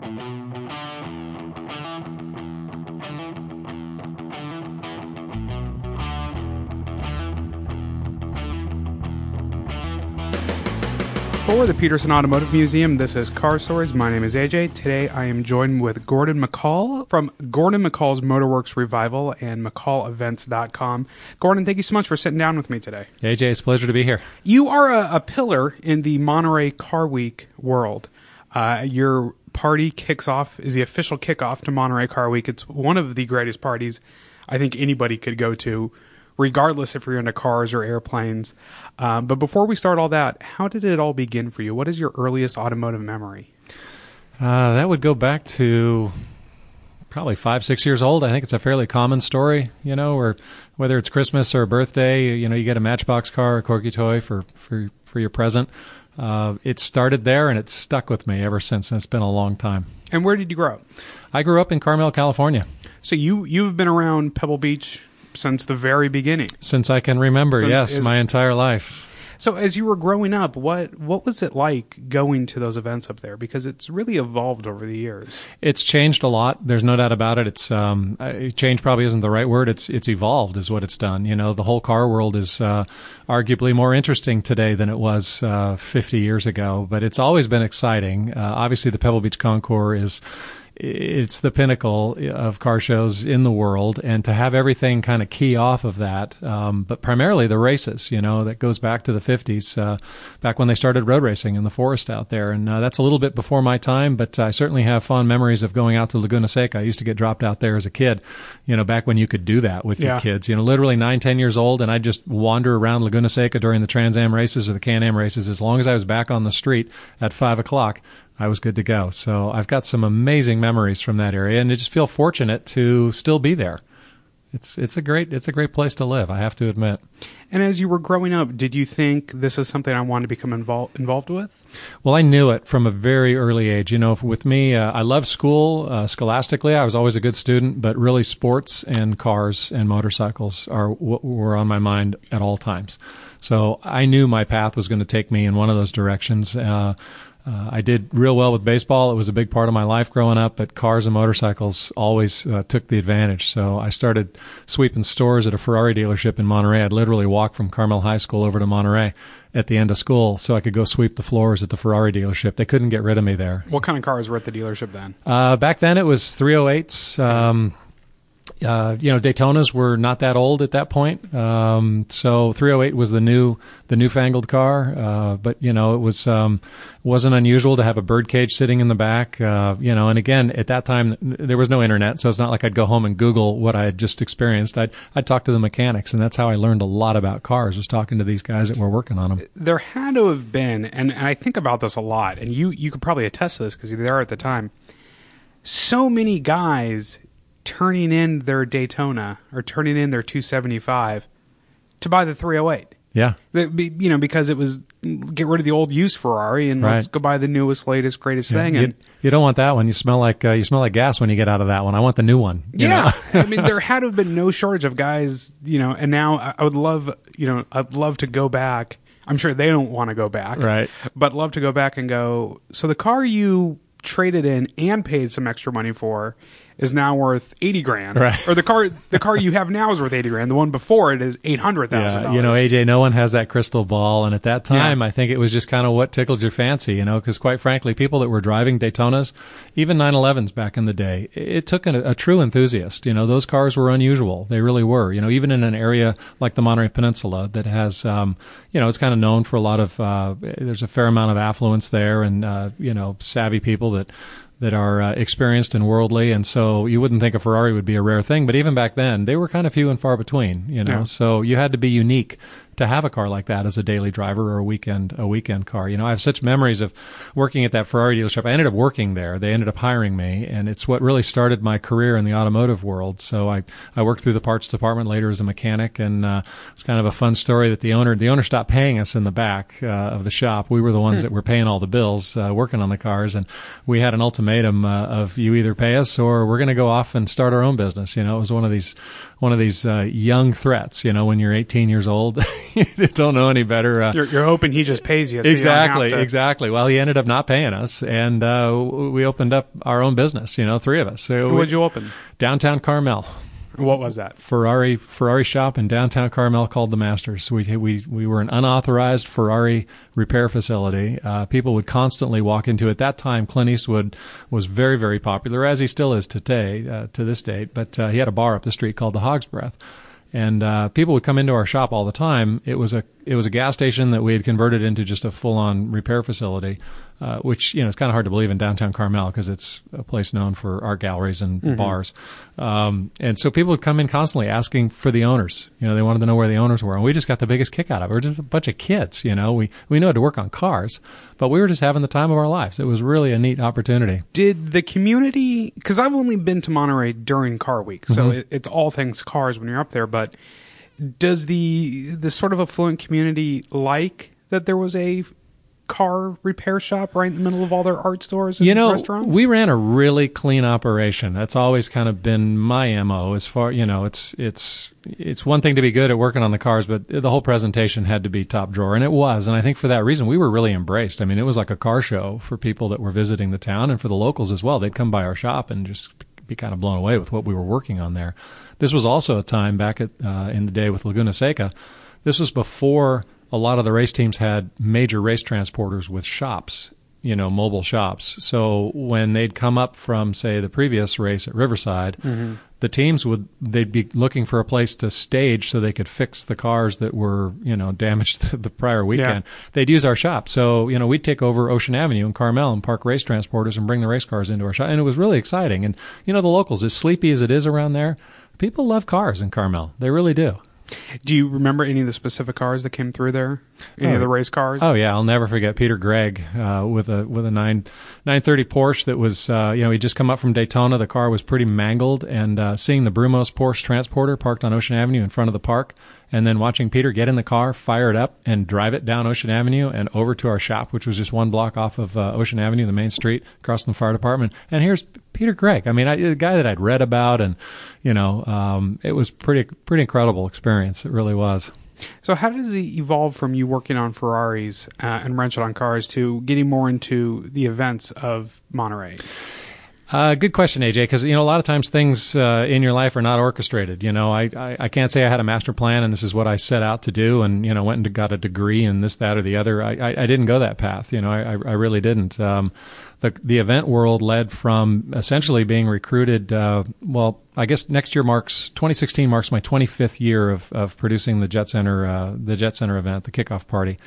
For the Petersen Automotive Museum, this is Car Stories. My name is AJ. Today I am joined with Gordon McCall from Gordon McCall's Motorworks Revival and McCallEvents.com. Gordon, thank you so much for sitting down with me today. AJ, it's a pleasure to be here. You are a, a pillar in the Monterey Car Week world. Uh, your party kicks off, is the official kickoff to Monterey Car Week. It's one of the greatest parties I think anybody could go to regardless if you're into cars or airplanes. Um, but before we start all that, how did it all begin for you? What is your earliest automotive memory? Uh, that would go back to probably five, six years old. I think it's a fairly common story, you know, or whether it's Christmas or a birthday, you know, you get a Matchbox car, a Corgi toy for for for your present. Uh, it started there and it's stuck with me ever since, and it's been a long time. And where did you grow up? I grew up in Carmel, California. So you you've been around Pebble Beach since the very beginning. Since I can remember, Since yes, my entire life. So as you were growing up, what what was it like going to those events up there? Because it's really evolved over the years. It's changed a lot. There's no doubt about it. It's um, change probably isn't the right word. It's it's evolved is what it's done. You know, the whole car world is uh, arguably more interesting today than it was uh, 50 years ago. But it's always been exciting. Uh, obviously, the Pebble Beach Concours is it's the pinnacle of car shows in the world, and to have everything kind of key off of that, um, but primarily the races, you know, that goes back to the 50s, uh, back when they started road racing in the forest out there. And uh, that's a little bit before my time, but I certainly have fond memories of going out to Laguna Seca. I used to get dropped out there as a kid, you know, back when you could do that with Yeah. your kids, you know, literally nine, ten years old, and I'd just wander around Laguna Seca during the Trans Am races or the Can Am races. As long as I was back on the street at five o'clock, I was good to go. So I've got some amazing memories from that area, and I just feel fortunate to still be there. It's it's a great it's a great place to live. I have to admit. And as you were growing up, did you think this is something I want to become involved involved with? Well, I knew it from a very early age. You know, with me, uh, I loved school. Uh, scholastically, I was always a good student, but really, sports and cars and motorcycles are what were on my mind at all times. So I knew my path was going to take me in one of those directions. Uh, uh, I did real well with baseball. It was a big part of my life growing up, but cars and motorcycles always uh, took the advantage. So I started sweeping stores at a Ferrari dealership in Monterey. I'd literally walk from Carmel High School over to Monterey at the end of school so I could go sweep the floors at the Ferrari dealership. They couldn't get rid of me there. What kind of cars were at the dealership then? Uh, back then it was 308s. Um, uh, you know, Daytonas were not that old at that point, um, so 308 was the new, the newfangled car. Uh, but you know, it was um, wasn't unusual to have a birdcage sitting in the back. Uh, you know, and again, at that time there was no internet, so it's not like I'd go home and Google what I had just experienced. I'd I'd talk to the mechanics, and that's how I learned a lot about cars. Was talking to these guys that were working on them. There had to have been, and, and I think about this a lot, and you you could probably attest to this because you were there at the time. So many guys turning in their Daytona or turning in their 275 to buy the 308. Yeah. Be- You know, because it was get rid of the old used Ferrari and let's go buy the newest, latest, greatest Yeah, thing. you, And you don't want that one. You smell like uh, you smell like gas when you get out of that one. I want the new one. you yeah? I mean, there had to have been no shortage of guys, you know. And now I- I would love, you know, I'd love to go back. I'm sure they don't want to go back, Right. But love to go back and go. So the car you traded in and paid some extra money for is now worth eighty grand, Right. Or the car, the car you have now is worth eighty grand. The one before it is eight hundred thousand. Yeah, you know, AJ, no one has that crystal ball, and at that time, Yeah. I think it was just kind of what tickled your fancy, you know, because quite frankly, people that were driving Daytonas, even 911s back in the day, it took a, a true enthusiast. You know, those cars were unusual; they really were. You know, even in an area like the Monterey Peninsula that has, um, you know, it's kind of known for a lot of. Uh, there's a fair amount of affluence there, and uh, you know, savvy people that that are uh, experienced and worldly, and so you wouldn't think a Ferrari would be a rare thing. But even back then, they were kind of few and far between. You know, Yeah. so you had to be unique to have a car like that as a daily driver or a weekend a weekend car. You know, I have such memories of working at that Ferrari dealership. I ended up working there. They ended up hiring me, and it's what really started my career in the automotive world. So I I worked through the parts department later as a mechanic, and uh, it's kind of a fun story that the owner the owner stopped paying us in the back uh, of the shop. We were the ones that were paying all the bills, uh, working on the cars, and we had an ultimatum ultimatum uh, of you either pay us or we're going to go off and start our own business. You know, it was one of these one of these uh, young threats. You know, when you're 18 years old, you don't know any better. Uh, you're, you're, hoping he just pays you. So exactly, you exactly. Well, he ended up not paying us, and uh, we opened up our own business. You know, three of us. So What'd you open? Downtown Carmel. What was that? Ferrari Ferrari shop in downtown Carmel called the Masters. We we we were an unauthorized Ferrari repair facility. Uh, people would constantly walk into it. At that time, Clint Eastwood was very very popular, as he still is today uh, to this date. But uh, he had a bar up the street called the Hog's Breath and uh, people would come into our shop all the time. It was a it was a gas station that we had converted into just a full on repair facility, uh, which you know it's kind of hard to believe in downtown Carmel because it's a place known for art galleries and mm-hmm. bars, um, and so people would come in constantly asking for the owners. You know, they wanted to know where the owners were, and we just got the biggest kick out of it. We're just a bunch of kids. You know, we we knew how to work on cars, but we were just having the time of our lives. It was really a neat opportunity. Did the community? Because I've only been to Monterey during Car Week, so mm-hmm. it, it's all things cars when you're up there. But does the the sort of affluent community like that there was a car repair shop right in the middle of all their art stores and you know, restaurants? We ran a really clean operation. That's always kind of been my MO as far, you know, it's it's it's one thing to be good at working on the cars, but the whole presentation had to be top drawer and it was. And I think for that reason we were really embraced. I mean, it was like a car show for people that were visiting the town and for the locals as well. They'd come by our shop and just be kind of blown away with what we were working on there. This was also a time back at uh, in the day with Laguna Seca. This was before a lot of the race teams had major race transporters with shops, you know, mobile shops. So when they'd come up from, say, the previous race at Riverside, mm-hmm. the teams would they'd be looking for a place to stage so they could fix the cars that were, you know, damaged the prior weekend. Yeah. They'd use our shop. So you know, we'd take over Ocean Avenue in Carmel and park race transporters and bring the race cars into our shop, and it was really exciting. And you know, the locals, as sleepy as it is around there, people love cars in Carmel. They really do. Do you remember any of the specific cars that came through there? Any oh, of the race cars? Oh yeah, I'll never forget Peter Gregg uh, with a with a nine nine thirty Porsche that was uh, you know he'd just come up from Daytona. The car was pretty mangled, and uh, seeing the Brumos Porsche Transporter parked on Ocean Avenue in front of the park, and then watching Peter get in the car, fire it up, and drive it down Ocean Avenue and over to our shop, which was just one block off of uh, Ocean Avenue, the main street, across from the fire department. And here's Peter Gregg. I mean, I, the guy that I'd read about, and you know, um, it was pretty pretty incredible experience. It really was. So, how does it evolve from you working on Ferraris uh, and wrenching on cars to getting more into the events of Monterey? Uh, good question, AJ. Because you know, a lot of times things uh, in your life are not orchestrated. You know, I, I, I can't say I had a master plan and this is what I set out to do, and you know, went and got a degree and this, that, or the other. I, I, I didn't go that path. You know, I, I really didn't. Um, the the event world led from essentially being recruited. Uh, well, I guess next year marks 2016 marks my 25th year of of producing the Jet Center uh, the Jet Center event, the kickoff party.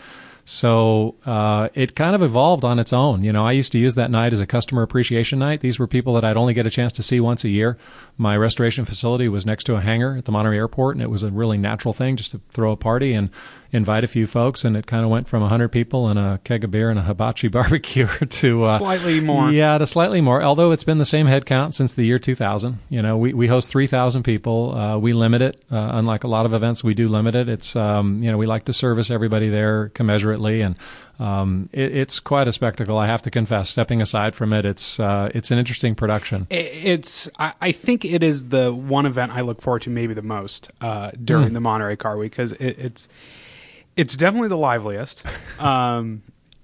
So uh, it kind of evolved on its own. You know, I used to use that night as a customer appreciation night. These were people that I'd only get a chance to see once a year. My restoration facility was next to a hangar at the Monterey Airport, and it was a really natural thing just to throw a party and invite a few folks. And it kind of went from 100 people and a keg of beer and a hibachi barbecue to uh, slightly more. Yeah, to slightly more. Although it's been the same headcount since the year 2000. You know, we, we host 3,000 people. Uh, we limit it. Uh, unlike a lot of events, we do limit it. It's um, you know we like to service everybody there commensurately and um, it, it's quite a spectacle. I have to confess. Stepping aside from it, it's uh, it's an interesting production. It's I, I, think it is the one event I look forward to maybe the most uh, during mm. the Monterey Car Week because it, it's it's definitely the liveliest. Um,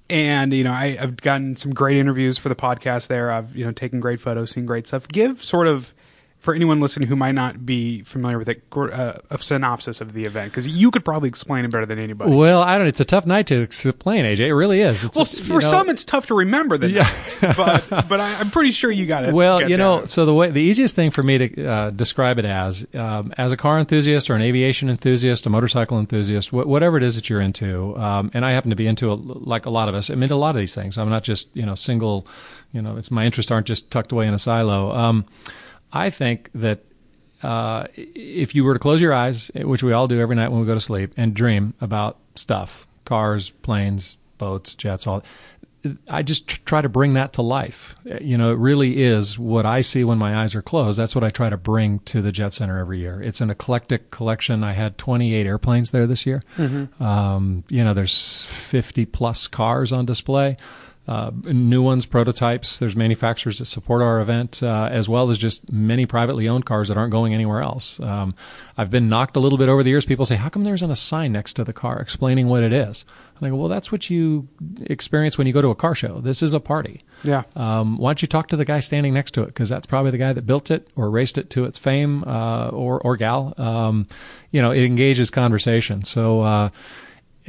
and you know I, have gotten some great interviews for the podcast there. I've you know taken great photos, seen great stuff. Give sort of for anyone listening who might not be familiar with it, uh, a synopsis of the event because you could probably explain it better than anybody. Well, I don't. It's a tough night to explain, AJ. It really is. It's well, a, for know, some, it's tough to remember the yeah. night, but but I, am pretty sure you got it. Well, you know, so the way the easiest thing for me to uh, describe it as, um, as a car enthusiast or an aviation enthusiast, a motorcycle enthusiast, wh- whatever it is that you're into, um, and I happen to be into a, like a lot of us. I'm into a lot of these things. I'm not just you know single. You know, it's my interests aren't just tucked away in a silo. Um, I think that uh, if you were to close your eyes, which we all do every night when we go to sleep, and dream about stuff, cars, planes, boats, jets, all. I just try to bring that to life. You know, it really is what I see when my eyes are closed. That's what I try to bring to the Jet Center every year. It's an eclectic collection. I had 28 airplanes there this year. Mm-hmm. Um, you know, there's 50 plus cars on display. Uh, new ones, prototypes. There's manufacturers that support our event, uh, as well as just many privately owned cars that aren't going anywhere else. Um, I've been knocked a little bit over the years. People say, "How come there isn't a sign next to the car explaining what it is?" And I go, "Well, that's what you experience when you go to a car show. This is a party. Yeah. Um, why don't you talk to the guy standing next to it? Because that's probably the guy that built it or raced it to its fame, uh, or or gal. Um, you know, it engages conversation. So."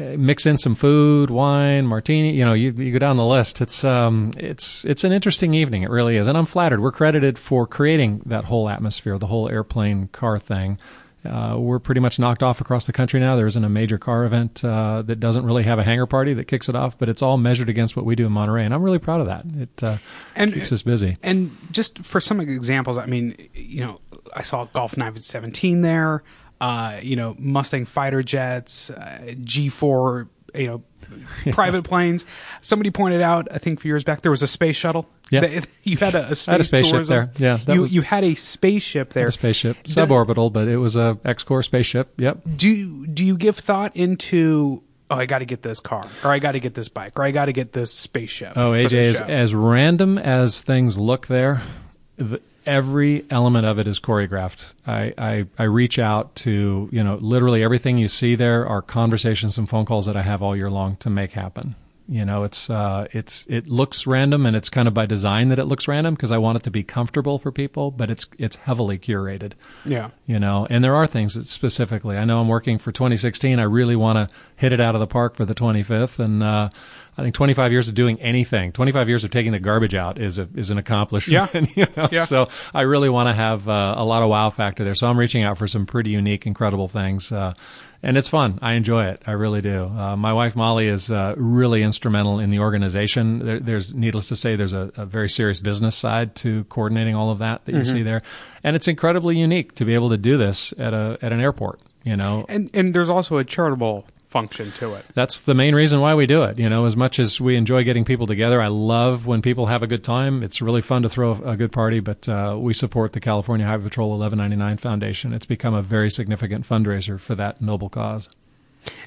Uh, mix in some food, wine, martini. You know, you, you go down the list. It's um, it's it's an interesting evening. It really is, and I'm flattered. We're credited for creating that whole atmosphere, the whole airplane car thing. Uh, we're pretty much knocked off across the country now. There isn't a major car event uh, that doesn't really have a hangar party that kicks it off, but it's all measured against what we do in Monterey, and I'm really proud of that. It uh, And- keeps us busy. And just for some examples, I mean, you know, I saw Gulf 917 there, uh, you know, Mustang fighter jets, uh, G4, you know, private planes. Somebody pointed out, I think a few years back, there was a space shuttle. Yeah. You had a, a space I had a spaceship tourism. there. Yeah, you, was- you had a spaceship there. A spaceship, suborbital, but it was a XCOR spaceship. Yep. do do you give thought into oh I got to get this car or I got to get this bike or I got to get this spaceship? Oh, AJ, as, as random as things look there, the, every element of it is choreographed. I, I, I reach out to, you know, literally everything you see there are conversations and phone calls that I have all year long to make happen. You know, it's uh, it's it looks random, and it's kind of by design that it looks random because I want it to be comfortable for people, but it's it's heavily curated yeah. you know and there are things that specifically i know i'm working for 2016 i really want to hit it out of the park for the 25th and uh, i think 25 years of doing anything 25 years of taking the garbage out is a, is an accomplishment Yeah. you know? Yeah. so i really want to have uh, a lot of wow factor there so i'm reaching out for some pretty unique incredible things uh, and it's fun. I enjoy it. I really do. Uh, my wife Molly is uh, really instrumental in the organization. There, there's, needless to say, there's a, a very serious business side to coordinating all of that that you see there, and it's incredibly unique to be able to do this at a at an airport. You know, And and there's also a charitable function to it. that's the main reason why we do it. You know, as much as we enjoy getting people together, I love when people have a good time. It's really fun to throw a good party, but uh, we support the California Highway Patrol 1199 Foundation. It's become a very significant fundraiser for that noble cause.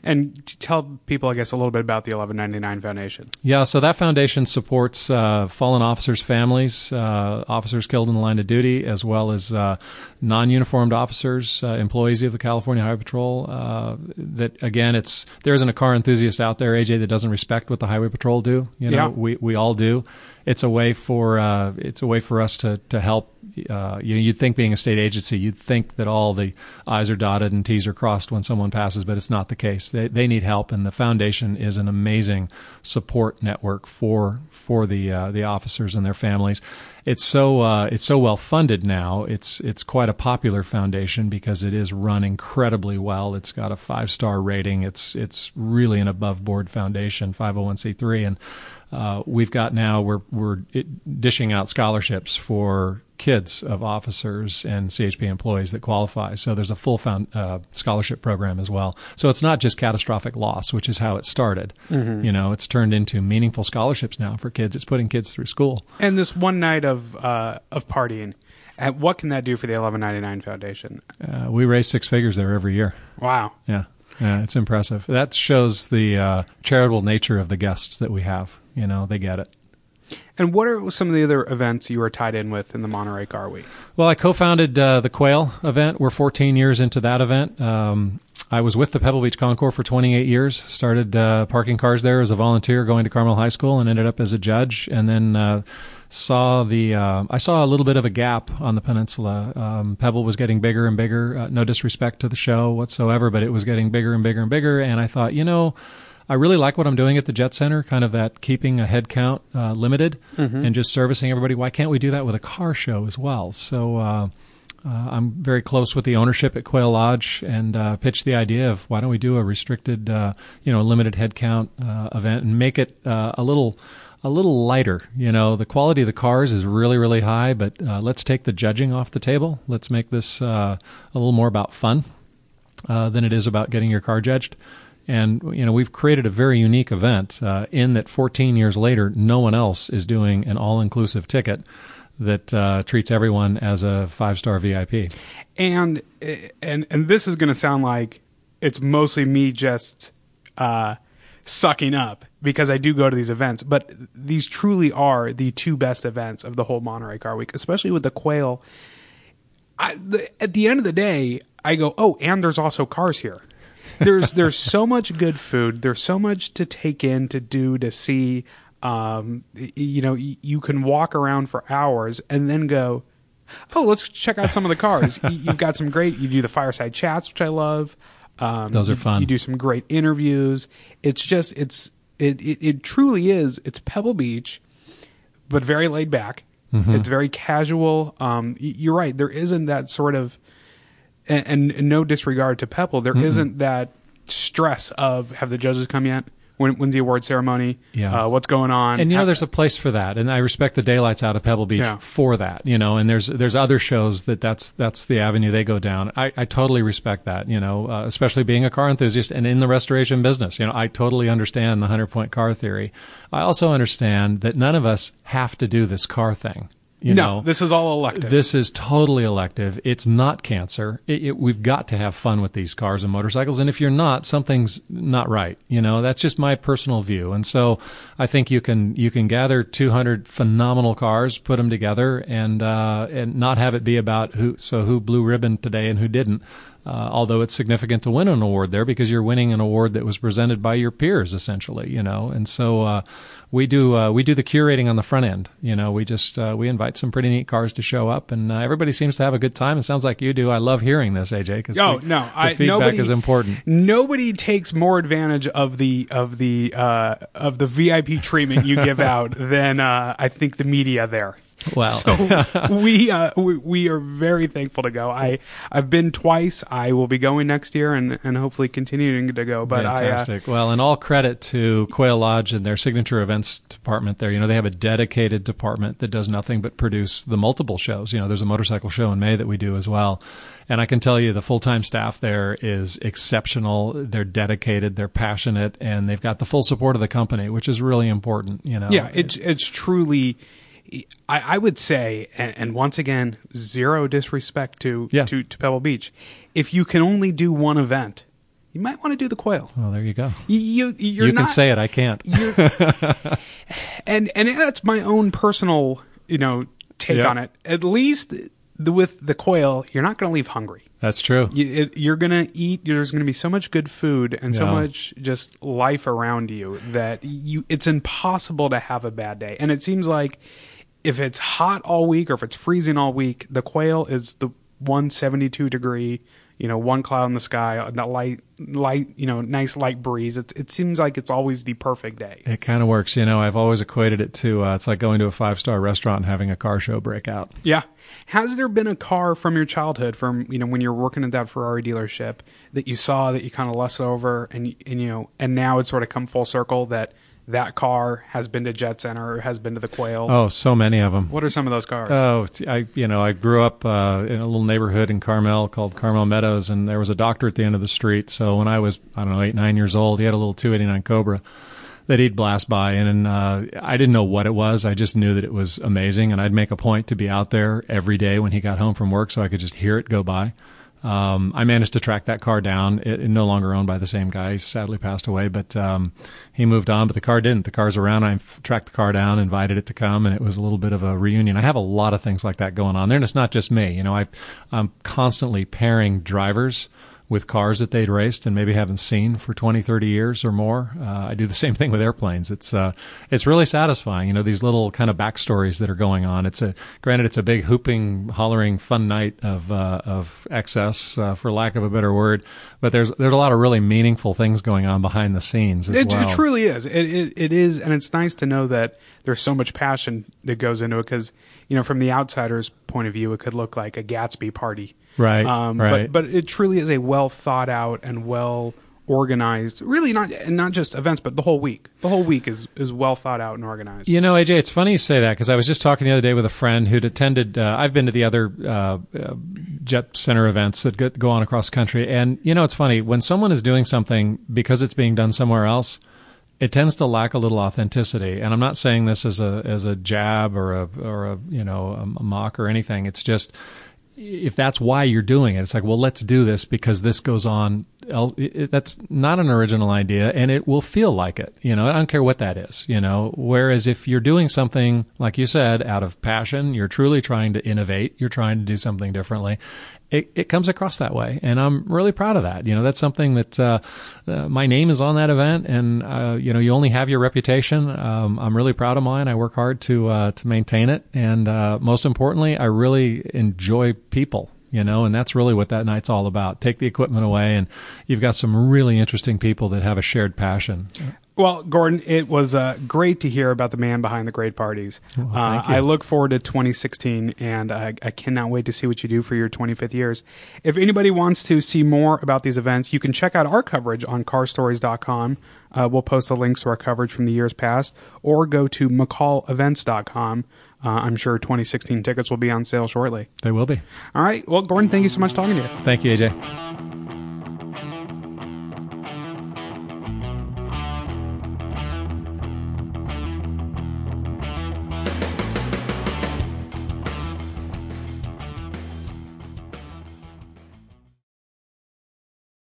And tell people, I guess, a little bit about the 1199 Foundation. Yeah, so that foundation supports uh, fallen officers' families, uh, officers killed in the line of duty, as well as uh, non-uniformed officers, uh, employees of the California Highway Patrol. Uh, that again, it's there isn't a car enthusiast out there, AJ, that doesn't respect what the Highway Patrol do. You know, Yeah. we we all do. It's a way for uh, it's a way for us to to help. Uh, you know, you'd think being a state agency, you'd think that all the I's are dotted and T's are crossed when someone passes, but it's not the case. They they need help, and the foundation is an amazing support network for for the uh, the officers and their families. It's so uh, it's so well funded now. It's it's quite a popular foundation because it is run incredibly well. It's got a five star rating. It's it's really an above board foundation, five hundred one c three, and uh, we've got now we're we're dishing out scholarships for kids of officers and CHP employees that qualify. So there's a full found, uh, scholarship program as well. So it's not just catastrophic loss, which is how it started. You know, it's turned into meaningful scholarships now for kids. It's putting kids through school. And this one night of uh, of partying, what can that do for the 1199 Foundation? Uh, we raise six figures there every year. Wow. Yeah. Yeah, it's impressive. That shows the uh, charitable nature of the guests that we have. You know, they get it. And what are some of the other events you are tied in with in the Monterey Car Week? Well, I co-founded uh, the Quail event. We're 14 years into that event. Um, I was with the Pebble Beach Concours for 28 years. Started uh, parking cars there as a volunteer, going to Carmel High School, and ended up as a judge. And then uh, saw the uh, I saw a little bit of a gap on the peninsula. Um, Pebble was getting bigger and bigger. Uh, no disrespect to the show whatsoever, but it was getting bigger and bigger and bigger. And I thought, you know. I really like what I'm doing at the Jet Center, kind of that keeping a head count uh, limited and just servicing everybody. Why can't we do that with a car show as well? So uh, uh, I'm very close with the ownership at Quail Lodge and uh, pitched the idea of why don't we do a restricted, uh, you know, limited head count uh, event and make it uh, a little. A little lighter, you know. The quality of the cars is really, really high, but uh, let's take the judging off the table. Let's make this uh, a little more about fun uh, than it is about getting your car judged. And you know we've created a very unique event uh, in that 14 years later, no one else is doing an all-inclusive ticket that uh, treats everyone as a five-star VIP. And and and this is going to sound like it's mostly me just uh, sucking up because I do go to these events, but these truly are the two best events of the whole Monterey Car Week, especially with the quail. I, the, at the end of the day, I go, oh, and there's also cars here. There's there's so much good food. There's so much to take in, to do, to see. Um, you know, you can walk around for hours and then go, oh, let's check out some of the cars. You've got some great. You do the fireside chats, which I love. Um, Those are fun. You, you do some great interviews. It's just it's it, it, it truly is. It's Pebble Beach, but very laid back. Mm-hmm. It's very casual. Um, you're right. There isn't that sort of, and, and no disregard to Pebble, there not that stress of have the judges come yet? when, when's the award ceremony? Yeah. Uh, what's going on? And you know, there's a place for that, and I respect the daylights out of Pebble Beach yeah. for that. You know, and there's there's other shows that that's that's the avenue they go down. I, I totally respect that. You know, uh, especially being a car enthusiast and in the restoration business. You know, I totally understand the hundred point car theory. I also understand that none of us have to do this car thing. You no, know, this is all elective. This is totally elective. It's not cancer. It, it, we've got to have fun with these cars and motorcycles. And if you're not, something's not right. You know, that's just my personal view. And so I think you can you can gather 200 phenomenal cars, put them together, and uh, and not have it be about who so who blue ribbon today and who didn't. Uh, although it's significant to win an award there because you're winning an award that was presented by your peers essentially, you know. And so uh, we do uh, we do the curating on the front end. You know, we just uh, we invite some pretty neat cars to show up, and uh, everybody seems to have a good time. It sounds like you do. I love hearing this, AJ. Because oh we, no, I, feedback nobody, is important. Nobody takes more advantage of the of the uh, of the VIP treatment you give out than I think the media there. Wow. So we, uh, we we are very thankful to go. I I've been twice. I will be going next year and, and hopefully continuing to go. But fantastic. I, uh, well, and all credit to Quail Lodge and their signature events department. There, you know, they have a dedicated department that does nothing but produce the multiple shows. You know, there's a motorcycle show in May that we do as well. And I can tell you the full time staff there is exceptional. They're dedicated, they're passionate, and they've got the full support of the company, which is really important. You know, yeah, it's it's truly I, I would say, and, and, once again, zero disrespect to, yeah. to, to Pebble Beach. If you can only do one event, you might want to do the quail. Oh, there you go. You you not, can say it. I can't. and and that's my own personal you know take yep. on it. At least the, with the quail, you're not going to leave hungry. That's true. You, are going to eat. There's going to be so much good food and so much just life around you that you. It's impossible to have a bad day. And it seems like if it's hot all week or if it's freezing all week, the quail is the 172 degree, you know, one cloud in the sky, that light, light, you know, nice light breeze. It, it seems like it's always the perfect day. It kind of works. You know, I've always equated it to uh, it's like going to a five star restaurant and having a car show break out. Yeah. Has there been a car from your childhood, from you know when you're working at that Ferrari dealership, that you saw that you kind of lust over, and and you know, and now it's sort of come full circle that that car has been to Jet Center, has been to the Quail. Oh, so many of them. What are some of those cars? Oh, I you know I grew up uh, in a little neighborhood in Carmel called Carmel Meadows, and there was a doctor at the end of the street. So when I was I don't know eight nine years old, he had a little 289 Cobra that he'd blast by, and, and uh, I didn't know what it was. I just knew that it was amazing, and I'd make a point to be out there every day when he got home from work, so I could just hear it go by. Um, I managed to track that car down. It, it, no longer owned by the same guy. He sadly passed away, but um, he moved on. But the car didn't. The car's around. I tracked the car down, invited it to come, and it was a little bit of a reunion. I have a lot of things like that going on there, and it's not just me. You know, I, I'm constantly pairing drivers with cars that they'd raced and maybe haven't seen for 20, 30 years or more. Uh, I do the same thing with airplanes. It's uh, it's really satisfying. You know, these little kind of backstories that are going on. It's a granted, it's a big hooping, hollering, fun night of uh, of excess, uh, for lack of a better word. But there's there's a lot of really meaningful things going on behind the scenes as it, well. It truly is. It, it it is, and it's nice to know that there's so much passion that goes into it because you know from the outsider's point of view, it could look like a Gatsby party Right. Um, right. But, but it truly is a well thought out and well organized really not and not just events but the whole week the whole week is is well thought out and organized you know aj it's funny you say that because i was just talking the other day with a friend who'd attended uh, i've been to the other uh, uh, jet center events that go on across the country and you know it's funny when someone is doing something because it's being done somewhere else it tends to lack a little authenticity and i'm not saying this as a as a jab or a or a you know a mock or anything it's just if that's why you're doing it, it's like, well, let's do this because this goes on. That's not an original idea, and it will feel like it. You know, I don't care what that is. You know, whereas if you're doing something like you said out of passion, you're truly trying to innovate. You're trying to do something differently. It, it comes across that way, and I'm really proud of that. You know, that's something that uh, uh, my name is on that event, and uh, you know, you only have your reputation. Um, I'm really proud of mine. I work hard to uh, to maintain it, and uh, most importantly, I really enjoy people you know, and that's really what that night's all about. Take the equipment away, and you've got some really interesting people that have a shared passion. Well, Gordon, it was uh, great to hear about the man behind the great parties. Well, uh, I look forward to 2016, and I, I, cannot wait to see what you do for your 25th years. If anybody wants to see more about these events, you can check out our coverage on carstories.com. Uh, we'll post the links to our coverage from the years past, or go to mccallevents.com. Uh, I'm sure 2016 tickets will be on sale shortly. They will be. All right. Well, Gordon, thank you so much talking to you. Thank you, AJ.